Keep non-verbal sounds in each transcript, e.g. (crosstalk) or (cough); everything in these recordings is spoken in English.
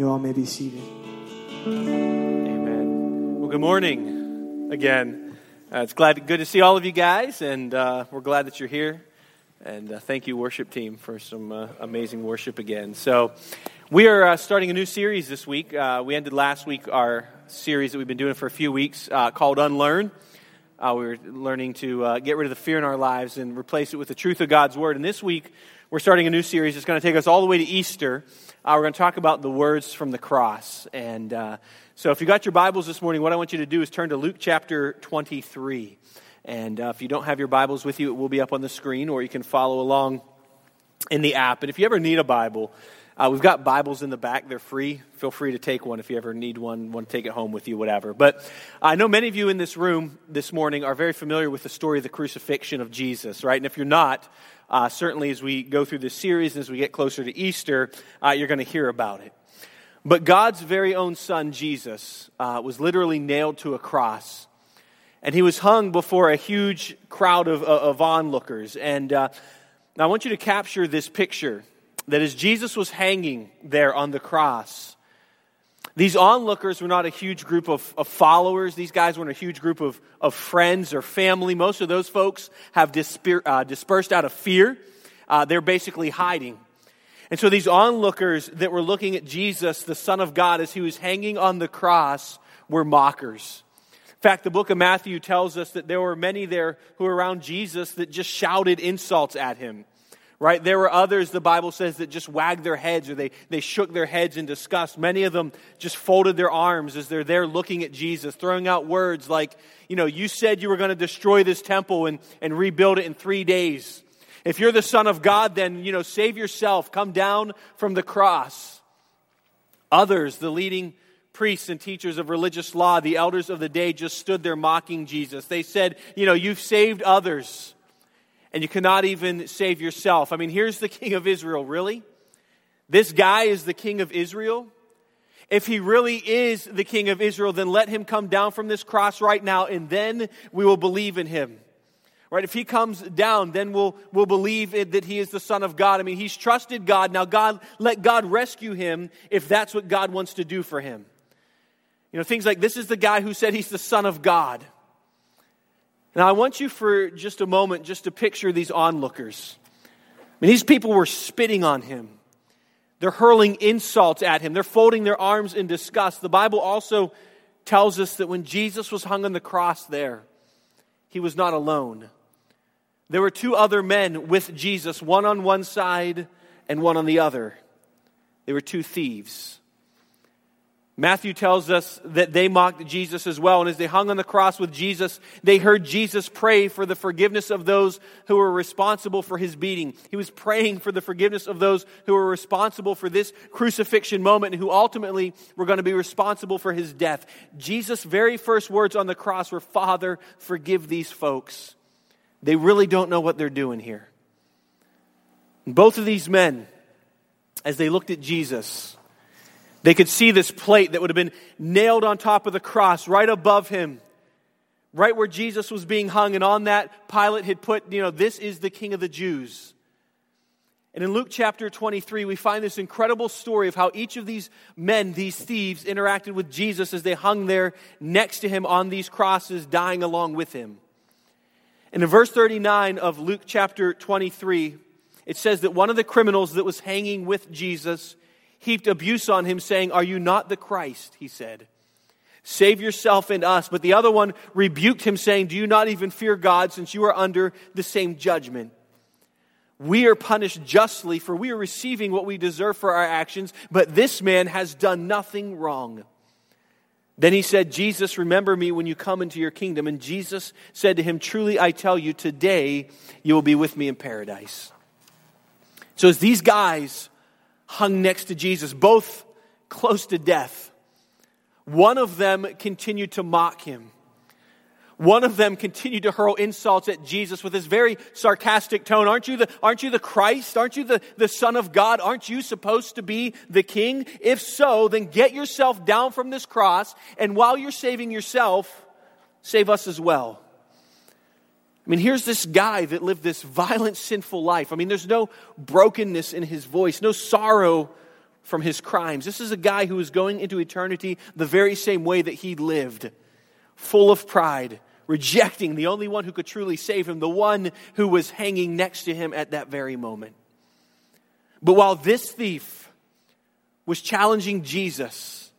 You all may be seated. Amen. Well, good morning again. Uh, it's glad, good to see all of you guys, and uh, we're glad that you're here. And uh, thank you, worship team, for some uh, amazing worship again. So, we are uh, starting a new series this week. Uh, we ended last week our series that we've been doing for a few weeks called Unlearn. we were learning to get rid of the fear in our lives and replace it with the truth of God's Word. And this week, we're starting a new series. It's going to take us all the way to Easter. Uh, we're going to talk about the words from the cross. And uh, so, if you got your Bibles this morning, what I want you to do is turn to Luke chapter 23. And uh, if you don't have your Bibles with you, it will be up on the screen, or you can follow along in the app. And if you ever need a Bible, uh, we've got Bibles in the back. They're free. Feel free to take one if you ever need one, want to take it home with you, whatever. But I know many of you in this room this morning are very familiar with the story of the crucifixion of Jesus, right? And if you're not, uh, certainly as we go through this series and as we get closer to Easter, uh, you're going to hear about it. But God's very own son, Jesus, uh, was literally nailed to a cross. And he was hung before a huge crowd of, of onlookers. And uh, I want you to capture this picture that as Jesus was hanging there on the cross, these onlookers were not a huge group of, of, followers. These guys weren't a huge group of, of friends or family. Most of those folks have uh, dispersed out of fear. Uh, they're basically hiding. And so these onlookers that were looking at Jesus, the Son of God, as he was hanging on the cross, were mockers. In fact, the book of Matthew tells us that there were many there who were around Jesus that just shouted insults at him right? There were others, the Bible says, that just wagged their heads or they, they shook their heads in disgust. Many of them just folded their arms as they're there looking at Jesus, throwing out words like, you know, you said you were going to destroy this temple and, and rebuild it in three days. If you're the Son of God, then, you know, save yourself. Come down from the cross. Others, the leading priests and teachers of religious law, the elders of the day, just stood there mocking Jesus. They said, you know, you've saved others and you cannot even save yourself. I mean, here's the king of Israel, really? This guy is the king of Israel? If he really is the king of Israel, then let him come down from this cross right now, and then we will believe in him. Right? If he comes down, then we'll, we'll believe that he is the Son of God. I mean, he's trusted God. Now, God, let God rescue him if that's what God wants to do for him. You know, things like this is the guy who said he's the Son of God. Now, I want you for just a moment just to picture these onlookers. I mean, these people were spitting on him. They're hurling insults at him. They're folding their arms in disgust. The Bible also tells us that when Jesus was hung on the cross there, he was not alone. There were two other men with Jesus, one on one side and one on the other. They were two thieves. Matthew tells us that they mocked Jesus as well. And as they hung on the cross with Jesus, they heard Jesus pray for the forgiveness of those who were responsible for his beating. He was praying for the forgiveness of those who were responsible for this crucifixion moment and who ultimately were going to be responsible for his death. Jesus' very first words on the cross were, Father, forgive these folks. They really don't know what they're doing here. Both of these men, as they looked at Jesus, they could see this plate that would have been nailed on top of the cross right above him, right where Jesus was being hung. And on that, Pilate had put, you know, this is the King of the Jews. And in Luke chapter 23, we find this incredible story of how each of these men, these thieves, interacted with Jesus as they hung there next to him on these crosses, dying along with him. And in verse 39 of Luke chapter 23, it says that one of the criminals that was hanging with Jesus heaped abuse on him, saying, Are you not the Christ? He said. Save yourself and us. But the other one rebuked him, saying, Do you not even fear God, since you are under the same judgment? We are punished justly, for we are receiving what we deserve for our actions, but this man has done nothing wrong. Then he said, Jesus, remember me when you come into your kingdom. And Jesus said to him, Truly I tell you, today you will be with me in paradise. So as these guys hung next to Jesus, both close to death. One of them continued to mock him. One of them continued to hurl insults at Jesus with his very sarcastic tone. Aren't you the, aren't you the Christ? Aren't you the, the Son of God? Aren't you supposed to be the King? If so, then get yourself down from this cross, and while you're saving yourself, save us as well. I mean, here's this guy that lived this violent, sinful life. I mean, there's no brokenness in his voice, no sorrow from his crimes. This is a guy who is going into eternity the very same way that he lived, full of pride, rejecting the only one who could truly save him, the one who was hanging next to him at that very moment. But while this thief was challenging Jesus,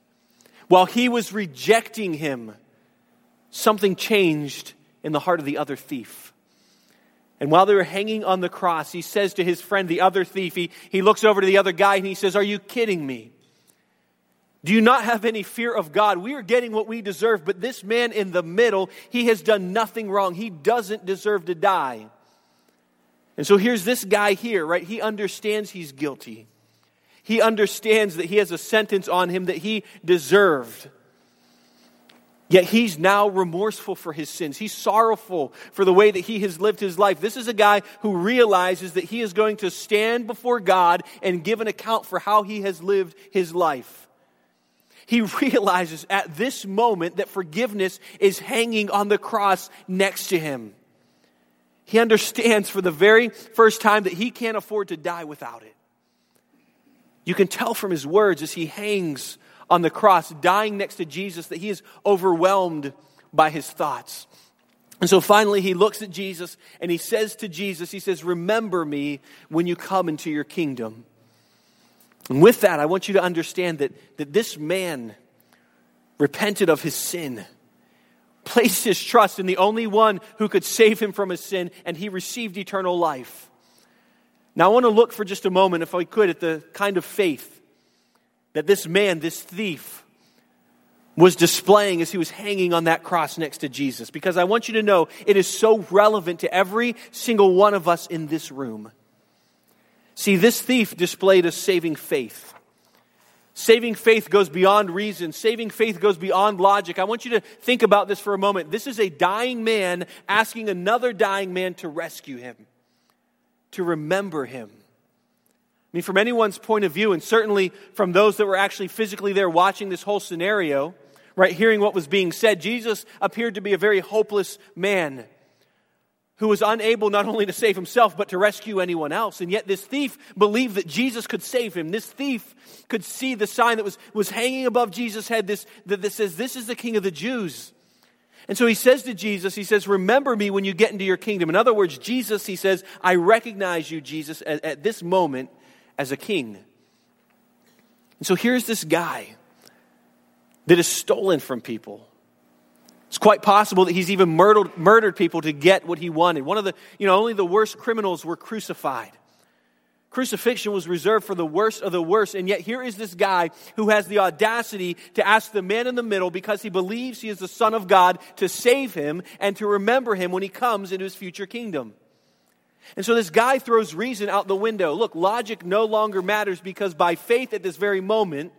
while he was rejecting him, something changed in the heart of the other thief. And while they were hanging on the cross, he says to his friend, the other thief, he, he looks over to the other guy and he says, Are you kidding me? Do you not have any fear of God? We are getting what we deserve, but this man in the middle, he has done nothing wrong. He doesn't deserve to die. And so here's this guy here, right? He understands he's guilty. He understands that he has a sentence on him that he deserved. Yet he's now remorseful for his sins. He's sorrowful for the way that he has lived his life. This is a guy who realizes that he is going to stand before God and give an account for how he has lived his life. He (laughs) realizes at this moment that forgiveness is hanging on the cross next to him. He understands for the very first time that he can't afford to die without it. You can tell from his words as he hangs on the cross, dying next to Jesus, that he is overwhelmed by his thoughts. And so finally, he looks at Jesus and he says to Jesus, He says, Remember me when you come into your kingdom. And with that, I want you to understand that, that this man repented of his sin, placed his trust in the only one who could save him from his sin, and he received eternal life. Now, I want to look for just a moment, if I could, at the kind of faith that this man, this thief, was displaying as he was hanging on that cross next to Jesus. Because I want you to know it is so relevant to every single one of us in this room. See, this thief displayed a saving faith. Saving faith goes beyond reason. Saving faith goes beyond logic. I want you to think about this for a moment. This is a dying man asking another dying man to rescue him, to remember him. I mean, from anyone's point of view, and certainly from those that were actually physically there watching this whole scenario, right, hearing what was being said, Jesus appeared to be a very hopeless man who was unable not only to save himself, but to rescue anyone else. And yet, this thief believed that Jesus could save him. This thief could see the sign that was, was hanging above Jesus' head this, that, says, This is the King of the Jews. And so he says to Jesus, He says, Remember me when you get into your kingdom. In other words, Jesus, he says, I recognize you, Jesus, at, at this moment as a king. And so here's this guy that is stolen from people. It's quite possible that he's even murdered, murdered people to get what he wanted. One of the, you know, only the worst criminals were crucified. Crucifixion was reserved for the worst of the worst, and yet here is this guy who has the audacity to ask the man in the middle, because he believes he is the Son of God, to save him and to remember him when he comes into his future kingdom. And so this guy throws reason out the window. Look, logic no longer matters because by faith at this very moment,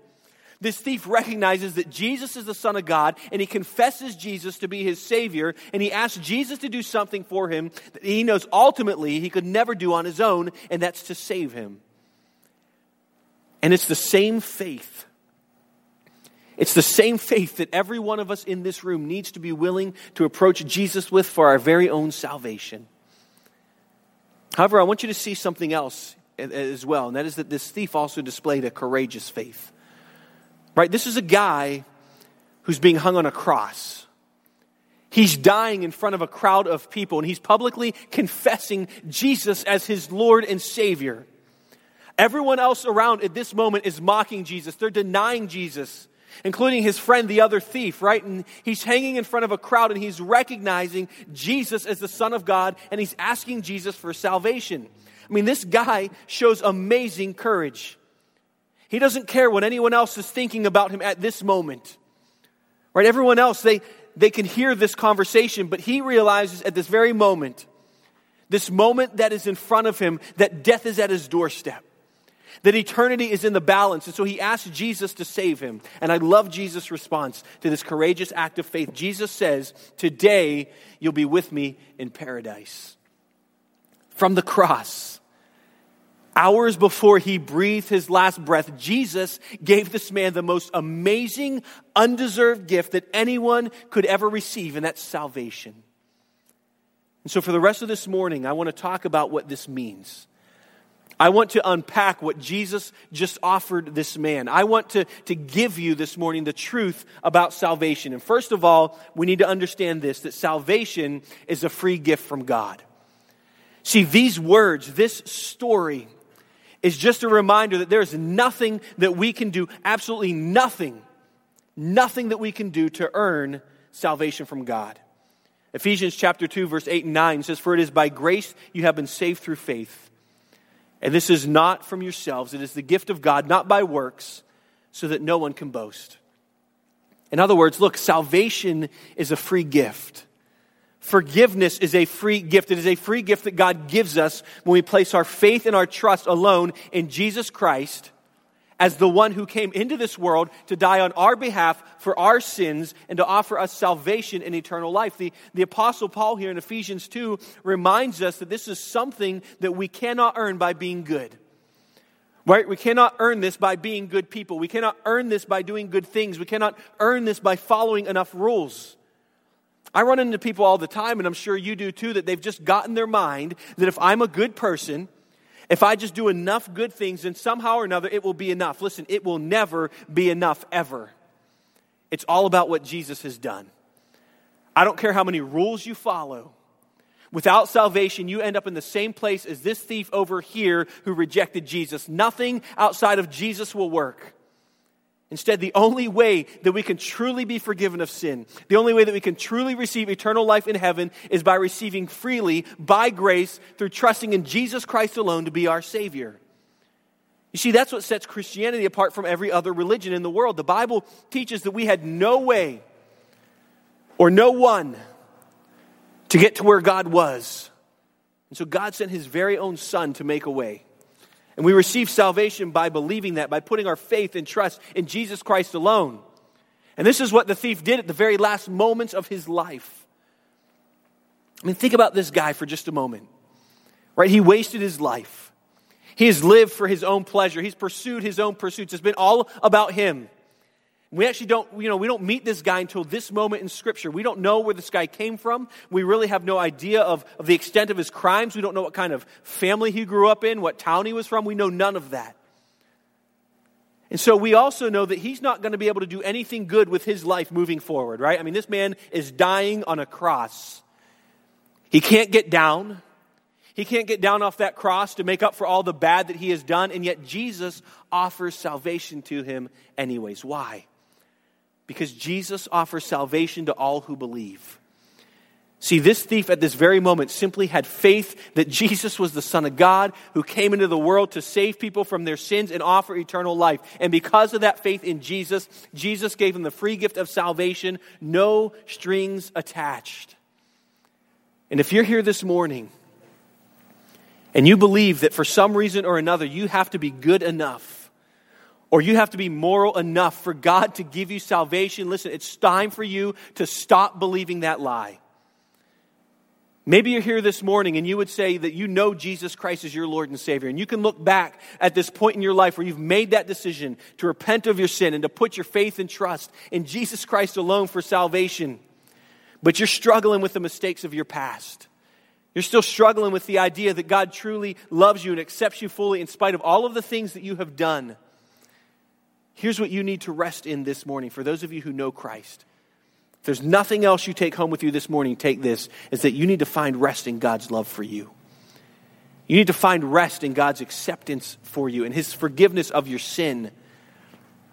this thief recognizes that Jesus is the Son of God and he confesses Jesus to be his Savior and he asks Jesus to do something for him that he knows ultimately he could never do on his own, and that's to save him. And it's the same faith. It's the same faith that every one of us in this room needs to be willing to approach Jesus with for our very own salvation. However, I want you to see something else as well, and that is that this thief also displayed a courageous faith. Right? This is a guy who's being hung on a cross. He's dying in front of a crowd of people, and he's publicly confessing Jesus as his Lord and Savior. Everyone else around at this moment is mocking Jesus. They're denying Jesus including his friend, the other thief, right? And he's hanging in front of a crowd and he's recognizing Jesus as the Son of God and he's asking Jesus for salvation. I mean, this guy shows amazing courage. He doesn't care what anyone else is thinking about him at this moment, right? Everyone else, they, they can hear this conversation, but he realizes at this very moment, this moment that is in front of him, that death is at his doorstep that eternity is in the balance. And so he asked Jesus to save him. And I love Jesus' response to this courageous act of faith. Jesus says, Today you'll be with me in paradise. From the cross, hours before he breathed his last breath, Jesus gave this man the most amazing, undeserved gift that anyone could ever receive, and that's salvation. And so, for the rest of this morning, I want to talk about what this means. I want to unpack what Jesus just offered this man. I want to, to give you this morning the truth about salvation. And first of all, we need to understand this that salvation is a free gift from God. See, these words, this story, is just a reminder that there is nothing that we can do, absolutely nothing, nothing that we can do to earn salvation from God. Ephesians chapter 2 verse 8 and 9 says for it is by grace you have been saved through faith. And this is not from yourselves, it is the gift of God, not by works, so that no one can boast. In other words, look, salvation is a free gift. Forgiveness is a free gift. It is a free gift that God gives us when we place our faith and our trust alone in Jesus Christ as the one who came into this world to die on our behalf for our sins and to offer us salvation and eternal life. The, the Apostle Paul here in Ephesians 2 reminds us that this is something that we cannot earn by being good. Right? We cannot earn this by being good people. We cannot earn this by doing good things. We cannot earn this by following enough rules. I run into people all the time, and I'm sure you do too, that they've just gotten their mind that if I'm a good person, if I just do enough good things, then somehow or another it will be enough. Listen, it will never be enough, ever. It's all about what Jesus has done. I don't care how many rules you follow. Without salvation, you end up in the same place as this thief over here who rejected Jesus. Nothing outside of Jesus will work. Instead, the only way that we can truly be forgiven of sin, the only way that we can truly receive eternal life in heaven is by receiving freely, by grace, through trusting in Jesus Christ alone to be our Savior. You see, that's what sets Christianity apart from every other religion in the world. The Bible teaches that we had no way or no one to get to where God was. And so God sent His very own Son to make a way. And we receive salvation by believing that, by putting our faith and trust in Jesus Christ alone. And this is what the thief did at the very last moments of his life. I mean, think about this guy for just a moment. Right? He wasted his life. He has lived for his own pleasure. He's pursued his own pursuits. It's been all about him. We actually don't, you know, we don't meet this guy until this moment in Scripture. We don't know where this guy came from. We really have no idea of, of the extent of his crimes. We don't know what kind of family he grew up in, what town he was from. We know none of that. And so we also know that he's not going to be able to do anything good with his life moving forward, right? I mean, this man is dying on a cross. He can't get down. He can't get down off that cross to make up for all the bad that he has done, and yet Jesus offers salvation to him anyways. Why? Because Jesus offers salvation to all who believe. See, this thief at this very moment simply had faith that Jesus was the Son of God who came into the world to save people from their sins and offer eternal life. And because of that faith in Jesus, Jesus gave him the free gift of salvation, no strings attached. And if you're here this morning and you believe that for some reason or another you have to be good enough, or you have to be moral enough for God to give you salvation. Listen, it's time for you to stop believing that lie. Maybe you're here this morning and you would say that you know Jesus Christ is your Lord and Savior. And you can look back at this point in your life where you've made that decision to repent of your sin and to put your faith and trust in Jesus Christ alone for salvation. But you're struggling with the mistakes of your past. You're still struggling with the idea that God truly loves you and accepts you fully in spite of all of the things that you have done. Here's what you need to rest in this morning for those of you who know Christ. If there's nothing else you take home with you this morning, take this is that you need to find rest in God's love for you. You need to find rest in God's acceptance for you and his forgiveness of your sin.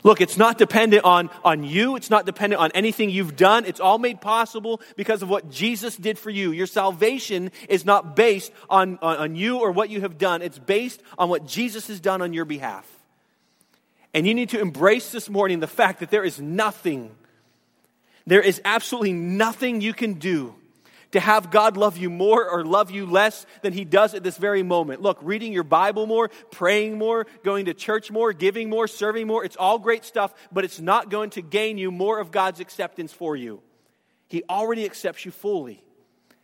Look, it's not dependent on, on you. It's not dependent on anything you've done. It's all made possible because of what Jesus did for you. Your salvation is not based on, on, on you or what you have done. It's based on what Jesus has done on your behalf. And you need to embrace this morning the fact that there is nothing, there is absolutely nothing you can do to have God love you more or love you less than He does at this very moment. Look, reading your Bible more, praying more, going to church more, giving more, serving more, it's all great stuff, but it's not going to gain you more of God's acceptance for you. He already accepts you fully.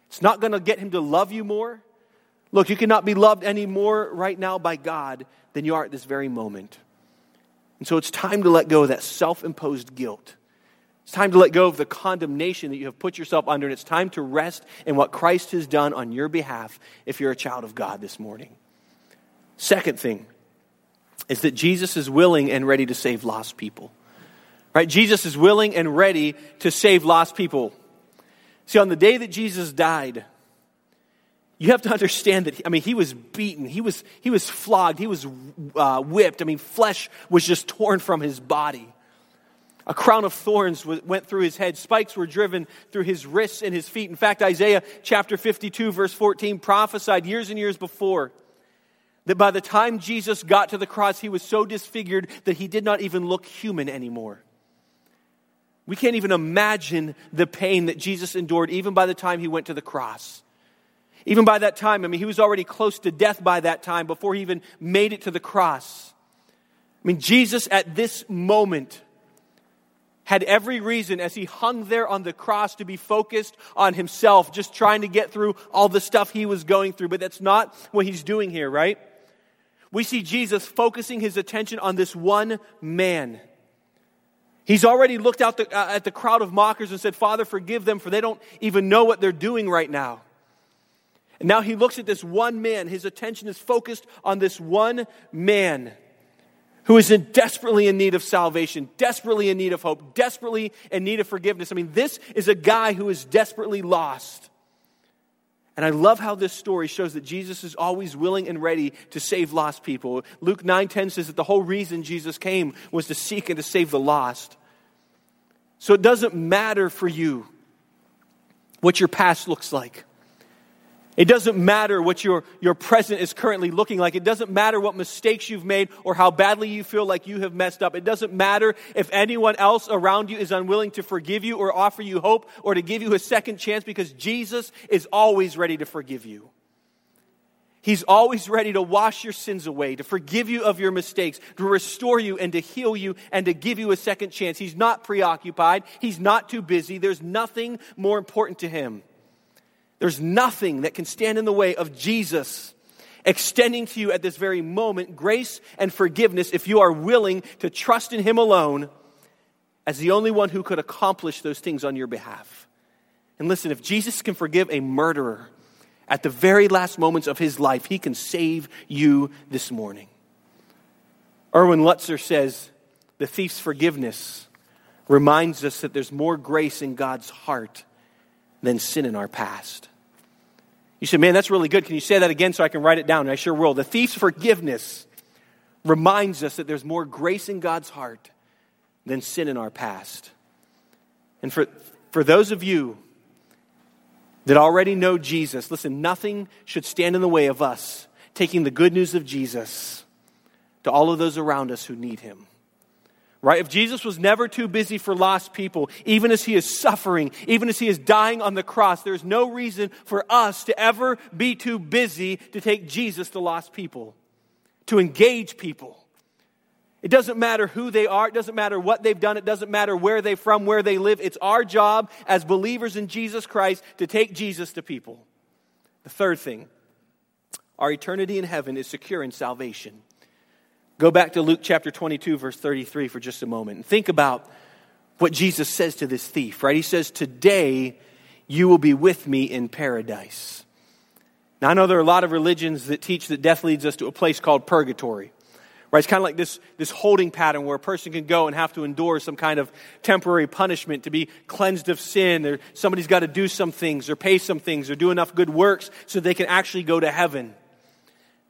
It's not going to get Him to love you more. Look, you cannot be loved any more right now by God than you are at this very moment. And so it's time to let go of that self imposed guilt. It's time to let go of the condemnation that you have put yourself under, and it's time to rest in what Christ has done on your behalf if you're a child of God this morning. Second thing is that Jesus is willing and ready to save lost people. Right? Jesus is willing and ready to save lost people. See, on the day that Jesus died, you have to understand that, I mean, he was beaten, he was, he was flogged, he was uh, whipped. I mean, flesh was just torn from his body. A crown of thorns went through his head. Spikes were driven through his wrists and his feet. In fact, Isaiah chapter 52, verse 14, prophesied years and years before that by the time Jesus got to the cross, he was so disfigured that he did not even look human anymore. We can't even imagine the pain that Jesus endured even by the time he went to the cross. Even by that time, I mean, he was already close to death by that time before he even made it to the cross. I mean, Jesus at this moment had every reason as he hung there on the cross to be focused on himself, just trying to get through all the stuff he was going through. But that's not what he's doing here, right? We see Jesus focusing his attention on this one man. He's already looked out the, uh, at the crowd of mockers and said, Father, forgive them, for they don't even know what they're doing right now. And now he looks at this one man. His attention is focused on this one man who is in desperately in need of salvation, desperately in need of hope, desperately in need of forgiveness. I mean, this is a guy who is desperately lost. And I love how this story shows that Jesus is always willing and ready to save lost people. Luke 9:10 says that the whole reason Jesus came was to seek and to save the lost. So it doesn't matter for you what your past looks like. It doesn't matter what your, your present is currently looking like. It doesn't matter what mistakes you've made or how badly you feel like you have messed up. It doesn't matter if anyone else around you is unwilling to forgive you or offer you hope or to give you a second chance because Jesus is always ready to forgive you. He's always ready to wash your sins away, to forgive you of your mistakes, to restore you and to heal you and to give you a second chance. He's not preoccupied. He's not too busy. There's nothing more important to him. There's nothing that can stand in the way of Jesus extending to you at this very moment grace and forgiveness if you are willing to trust in Him alone as the only one who could accomplish those things on your behalf. And listen, if Jesus can forgive a murderer at the very last moments of his life, he can save you this morning. Erwin Lutzer says the thief's forgiveness reminds us that there's more grace in God's heart than sin in our past. You say, man, that's really good. Can you say that again so I can write it down? And I sure will. The thief's forgiveness reminds us that there's more grace in God's heart than sin in our past. And for, for those of you that already know Jesus, listen, nothing should stand in the way of us taking the good news of Jesus to all of those around us who need him right? If Jesus was never too busy for lost people, even as he is suffering, even as he is dying on the cross, there's no reason for us to ever be too busy to take Jesus to lost people, to engage people. It doesn't matter who they are, it doesn't matter what they've done, it doesn't matter where they're from, where they live. It's our job as believers in Jesus Christ to take Jesus to people. The third thing, our eternity in heaven is secure in salvation. Go back to Luke chapter 22, verse 33 for just a moment and think about what Jesus says to this thief, right? He says, Today you will be with me in paradise. Now, I know there are a lot of religions that teach that death leads us to a place called purgatory. Right? It's kind of like this, this holding pattern where a person can go and have to endure some kind of temporary punishment to be cleansed of sin, or somebody's got to do some things, or pay some things, or do enough good works so they can actually go to heaven.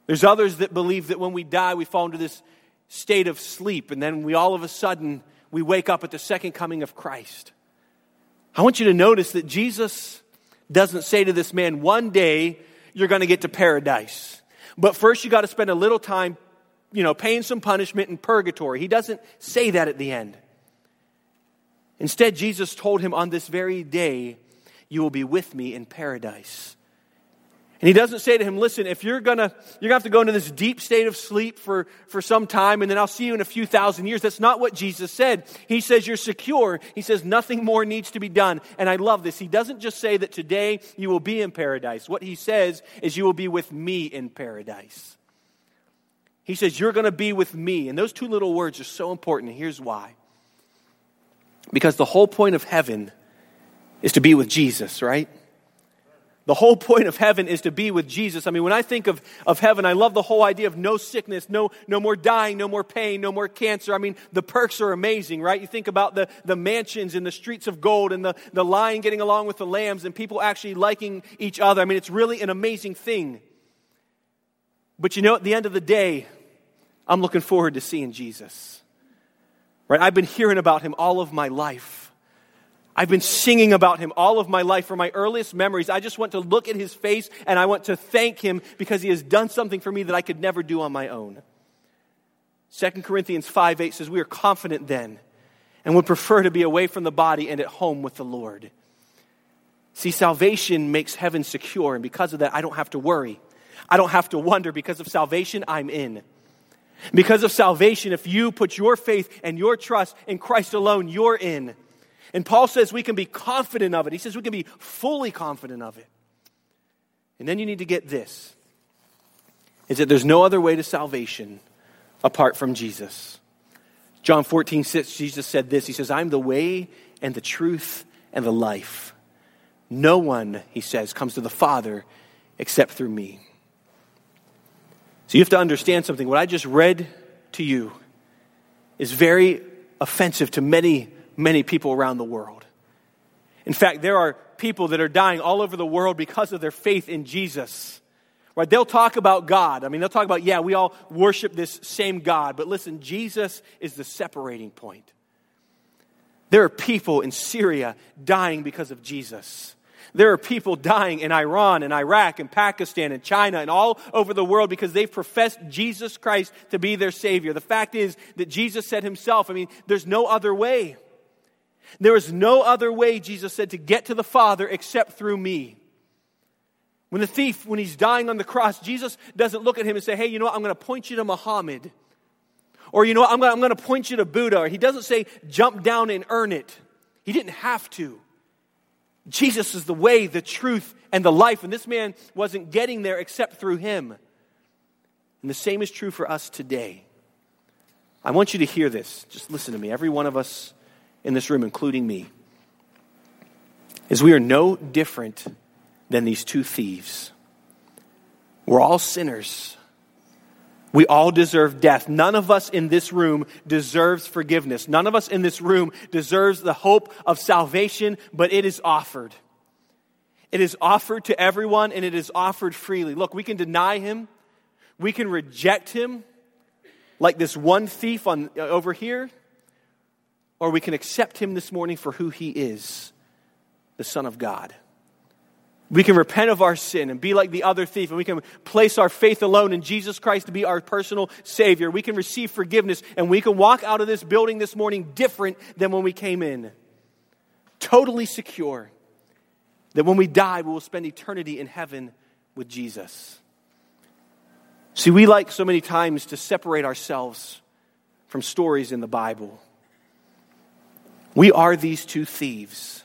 There's others that believe that when we die, we fall into this state of sleep, and then we all of a sudden we wake up at the second coming of Christ. I want you to notice that Jesus doesn't say to this man, one day you're going to get to paradise. But first you got to spend a little time, you know, paying some punishment in purgatory. He doesn't say that at the end. Instead, Jesus told him on this very day, you will be with me in paradise. And he doesn't say to him, listen, if you're gonna, you're gonna have to go into this deep state of sleep for, for some time and then I'll see you in a few thousand years. That's not what Jesus said. He says you're secure. He says nothing more needs to be done. And I love this. He doesn't just say that today you will be in paradise. What he says is you will be with me in paradise. He says you're gonna be with me. And those two little words are so important. And here's why. Because the whole point of heaven is to be with Jesus, right? The whole point of heaven is to be with Jesus. I mean, when I think of, of heaven, I love the whole idea of no sickness, no, no more dying, no more pain, no more cancer. I mean, the perks are amazing, right? You think about the, the mansions and the streets of gold and the, the lion getting along with the lambs and people actually liking each other. I mean, it's really an amazing thing. But you know, at the end of the day, I'm looking forward to seeing Jesus. Right? I've been hearing about him all of my life. I've been singing about him all of my life from my earliest memories. I just want to look at his face and I want to thank him because he has done something for me that I could never do on my own. 2 Corinthians 5 8 says, We are confident then and would prefer to be away from the body and at home with the Lord. See, salvation makes heaven secure, and because of that, I don't have to worry. I don't have to wonder. Because of salvation, I'm in. Because of salvation, if you put your faith and your trust in Christ alone, you're in. And Paul says we can be confident of it. He says we can be fully confident of it. And then you need to get this is that there's no other way to salvation apart from Jesus. John 14, 6, Jesus said this. He says, I'm the way and the truth and the life. No one, he says, comes to the Father except through me. So you have to understand something. What I just read to you is very offensive to many many people around the world. In fact, there are people that are dying all over the world because of their faith in Jesus. Right? They'll talk about God. I mean, they'll talk about, yeah, we all worship this same God. But listen, Jesus is the separating point. There are people in Syria dying because of Jesus. There are people dying in Iran and Iraq and Pakistan and China and all over the world because they've professed Jesus Christ to be their Savior. The fact is that Jesus said himself, I mean, there's no other way. There is no other way, Jesus said, to get to the Father except through me. When the thief, when he's dying on the cross, Jesus doesn't look at him and say, Hey, you know what? I'm going to point you to Muhammad. Or, you know what? I'm going, to, I'm to point you to Buddha. Or he doesn't say, Jump down and earn it. He didn't have to. Jesus is the way, the truth, and the life. And this man wasn't getting there except through him. And the same is true for us today. I want you to hear this. Just listen to me. Every one of us in this room, including me, is we are no different than these two thieves. We're all sinners. We all deserve death. None of us in this room deserves forgiveness. None of us in this room deserves the hope of salvation, but it is offered. It is offered to everyone and it is offered freely. Look, we can deny him. We can reject him like this one thief on over here or we can accept him this morning for who he is the Son of God. We can repent of our sin and be like the other thief, and we can place our faith alone in Jesus Christ to be our personal Savior. We can receive forgiveness, and we can walk out of this building this morning different than when we came in. Totally secure that when we die, we will spend eternity in heaven with Jesus. See, we like so many times to separate ourselves from stories in the Bible. We are these two thieves.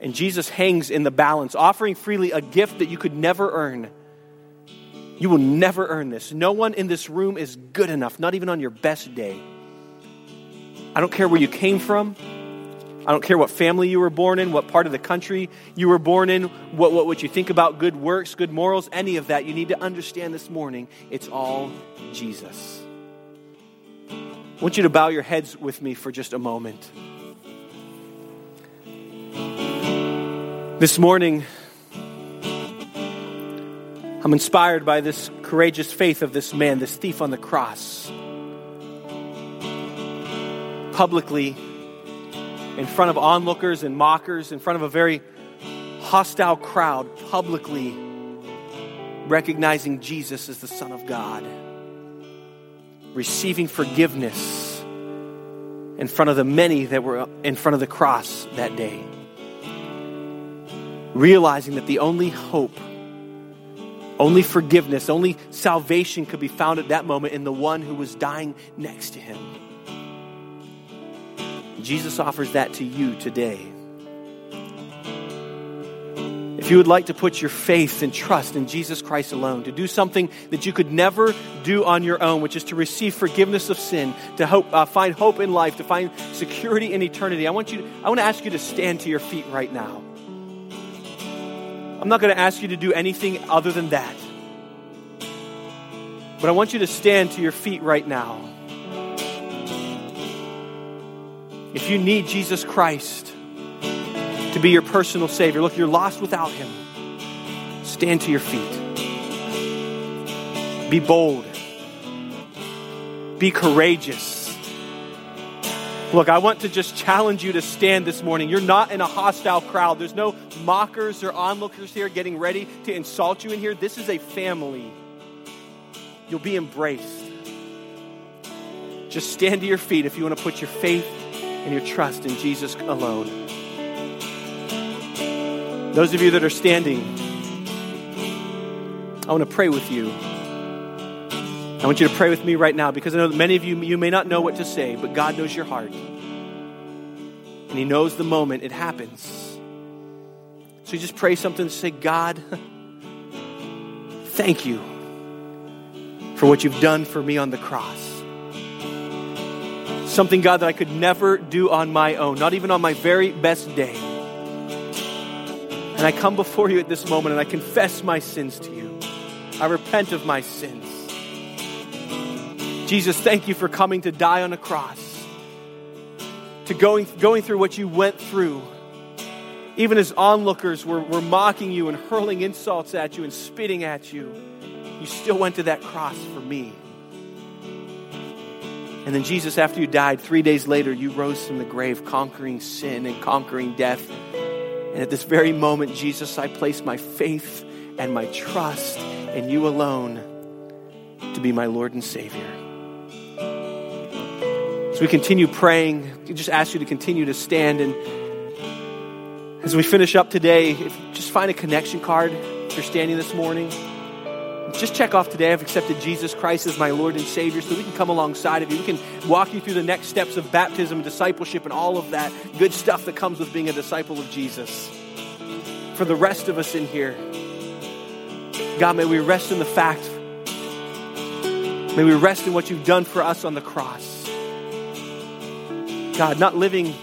And Jesus hangs in the balance, offering freely a gift that you could never earn. You will never earn this. No one in this room is good enough, not even on your best day. I don't care where you came from. I don't care what family you were born in, what part of the country you were born in, what, what, what you think about good works, good morals, any of that. You need to understand this morning it's all Jesus. I want you to bow your heads with me for just a moment. This morning, I'm inspired by this courageous faith of this man, this thief on the cross. Publicly, in front of onlookers and mockers, in front of a very hostile crowd, publicly recognizing Jesus as the Son of God receiving forgiveness in front of the many that were in front of the cross that day. Realizing that the only hope, only forgiveness, only salvation could be found at that moment in the one who was dying next to him. Jesus offers that to you today. If you would like to put your faith and trust in Jesus Christ alone, to do something that you could never do on your own, which is to receive forgiveness of sin, to hope, uh, find hope in life, to find security in eternity, I want you. To, I want to ask you to stand to your feet right now. I'm not going to ask you to do anything other than that. But I want you to stand to your feet right now. If you need Jesus Christ to be your personal Savior, look, you're lost without Him. Stand to your feet. Be bold. Be courageous. Look, I want to just challenge you to stand this morning. You're not in a hostile crowd. There's no mockers or onlookers here getting ready to insult you in here. This is a family. You'll be embraced. Just stand to your feet if you want to put your faith and your trust in Jesus alone. Those of you that are standing, I want to pray with you. I want you to pray with me right now because I know that many of you, you may not know what to say, but God knows your heart. And He knows the moment it happens. So you just pray something and say, God, thank you for what you've done for me on the cross. Something, God, that I could never do on my own, not even on my very best day. And I come before you at this moment and I confess my sins to you. I repent of my sins. Jesus, thank you for coming to die on a cross, to going, going through what you went through. Even as onlookers were, were mocking you and hurling insults at you and spitting at you, you still went to that cross for me. And then, Jesus, after you died, three days later, you rose from the grave, conquering sin and conquering death. And at this very moment, Jesus, I place my faith and my trust in you alone to be my Lord and Savior. As we continue praying, I just ask you to continue to stand. And as we finish up today, if, just find a connection card if you're standing this morning. Just check off today, I've accepted Jesus Christ as my Lord and Savior, so we can come alongside of you. We can walk you through the next steps of baptism, discipleship, and all of that good stuff that comes with being a disciple of Jesus. For the rest of us in here, God, may we rest in the fact, may we rest in what you've done for us on the cross. God, not living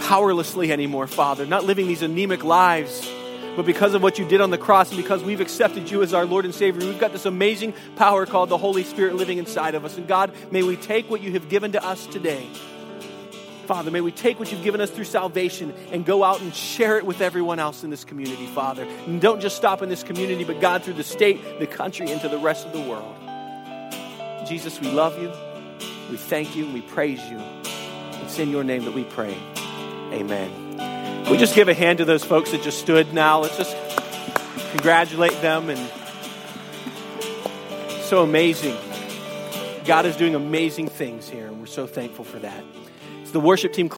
powerlessly anymore, Father, not living these anemic lives, but because of what you did on the cross and because we've accepted you as our Lord and Savior, we've got this amazing power called the Holy Spirit living inside of us. And God, may we take what you have given to us today. Father, may we take what you've given us through salvation and go out and share it with everyone else in this community, Father. And don't just stop in this community, but God, through the state, the country, and to the rest of the world. Jesus, we love you. We thank you. We praise you. It's in your name that we pray. Amen. We just give a hand to those folks that just stood now. Let's just congratulate them and so amazing. God is doing amazing things here, and we're so thankful for that. It's the worship team.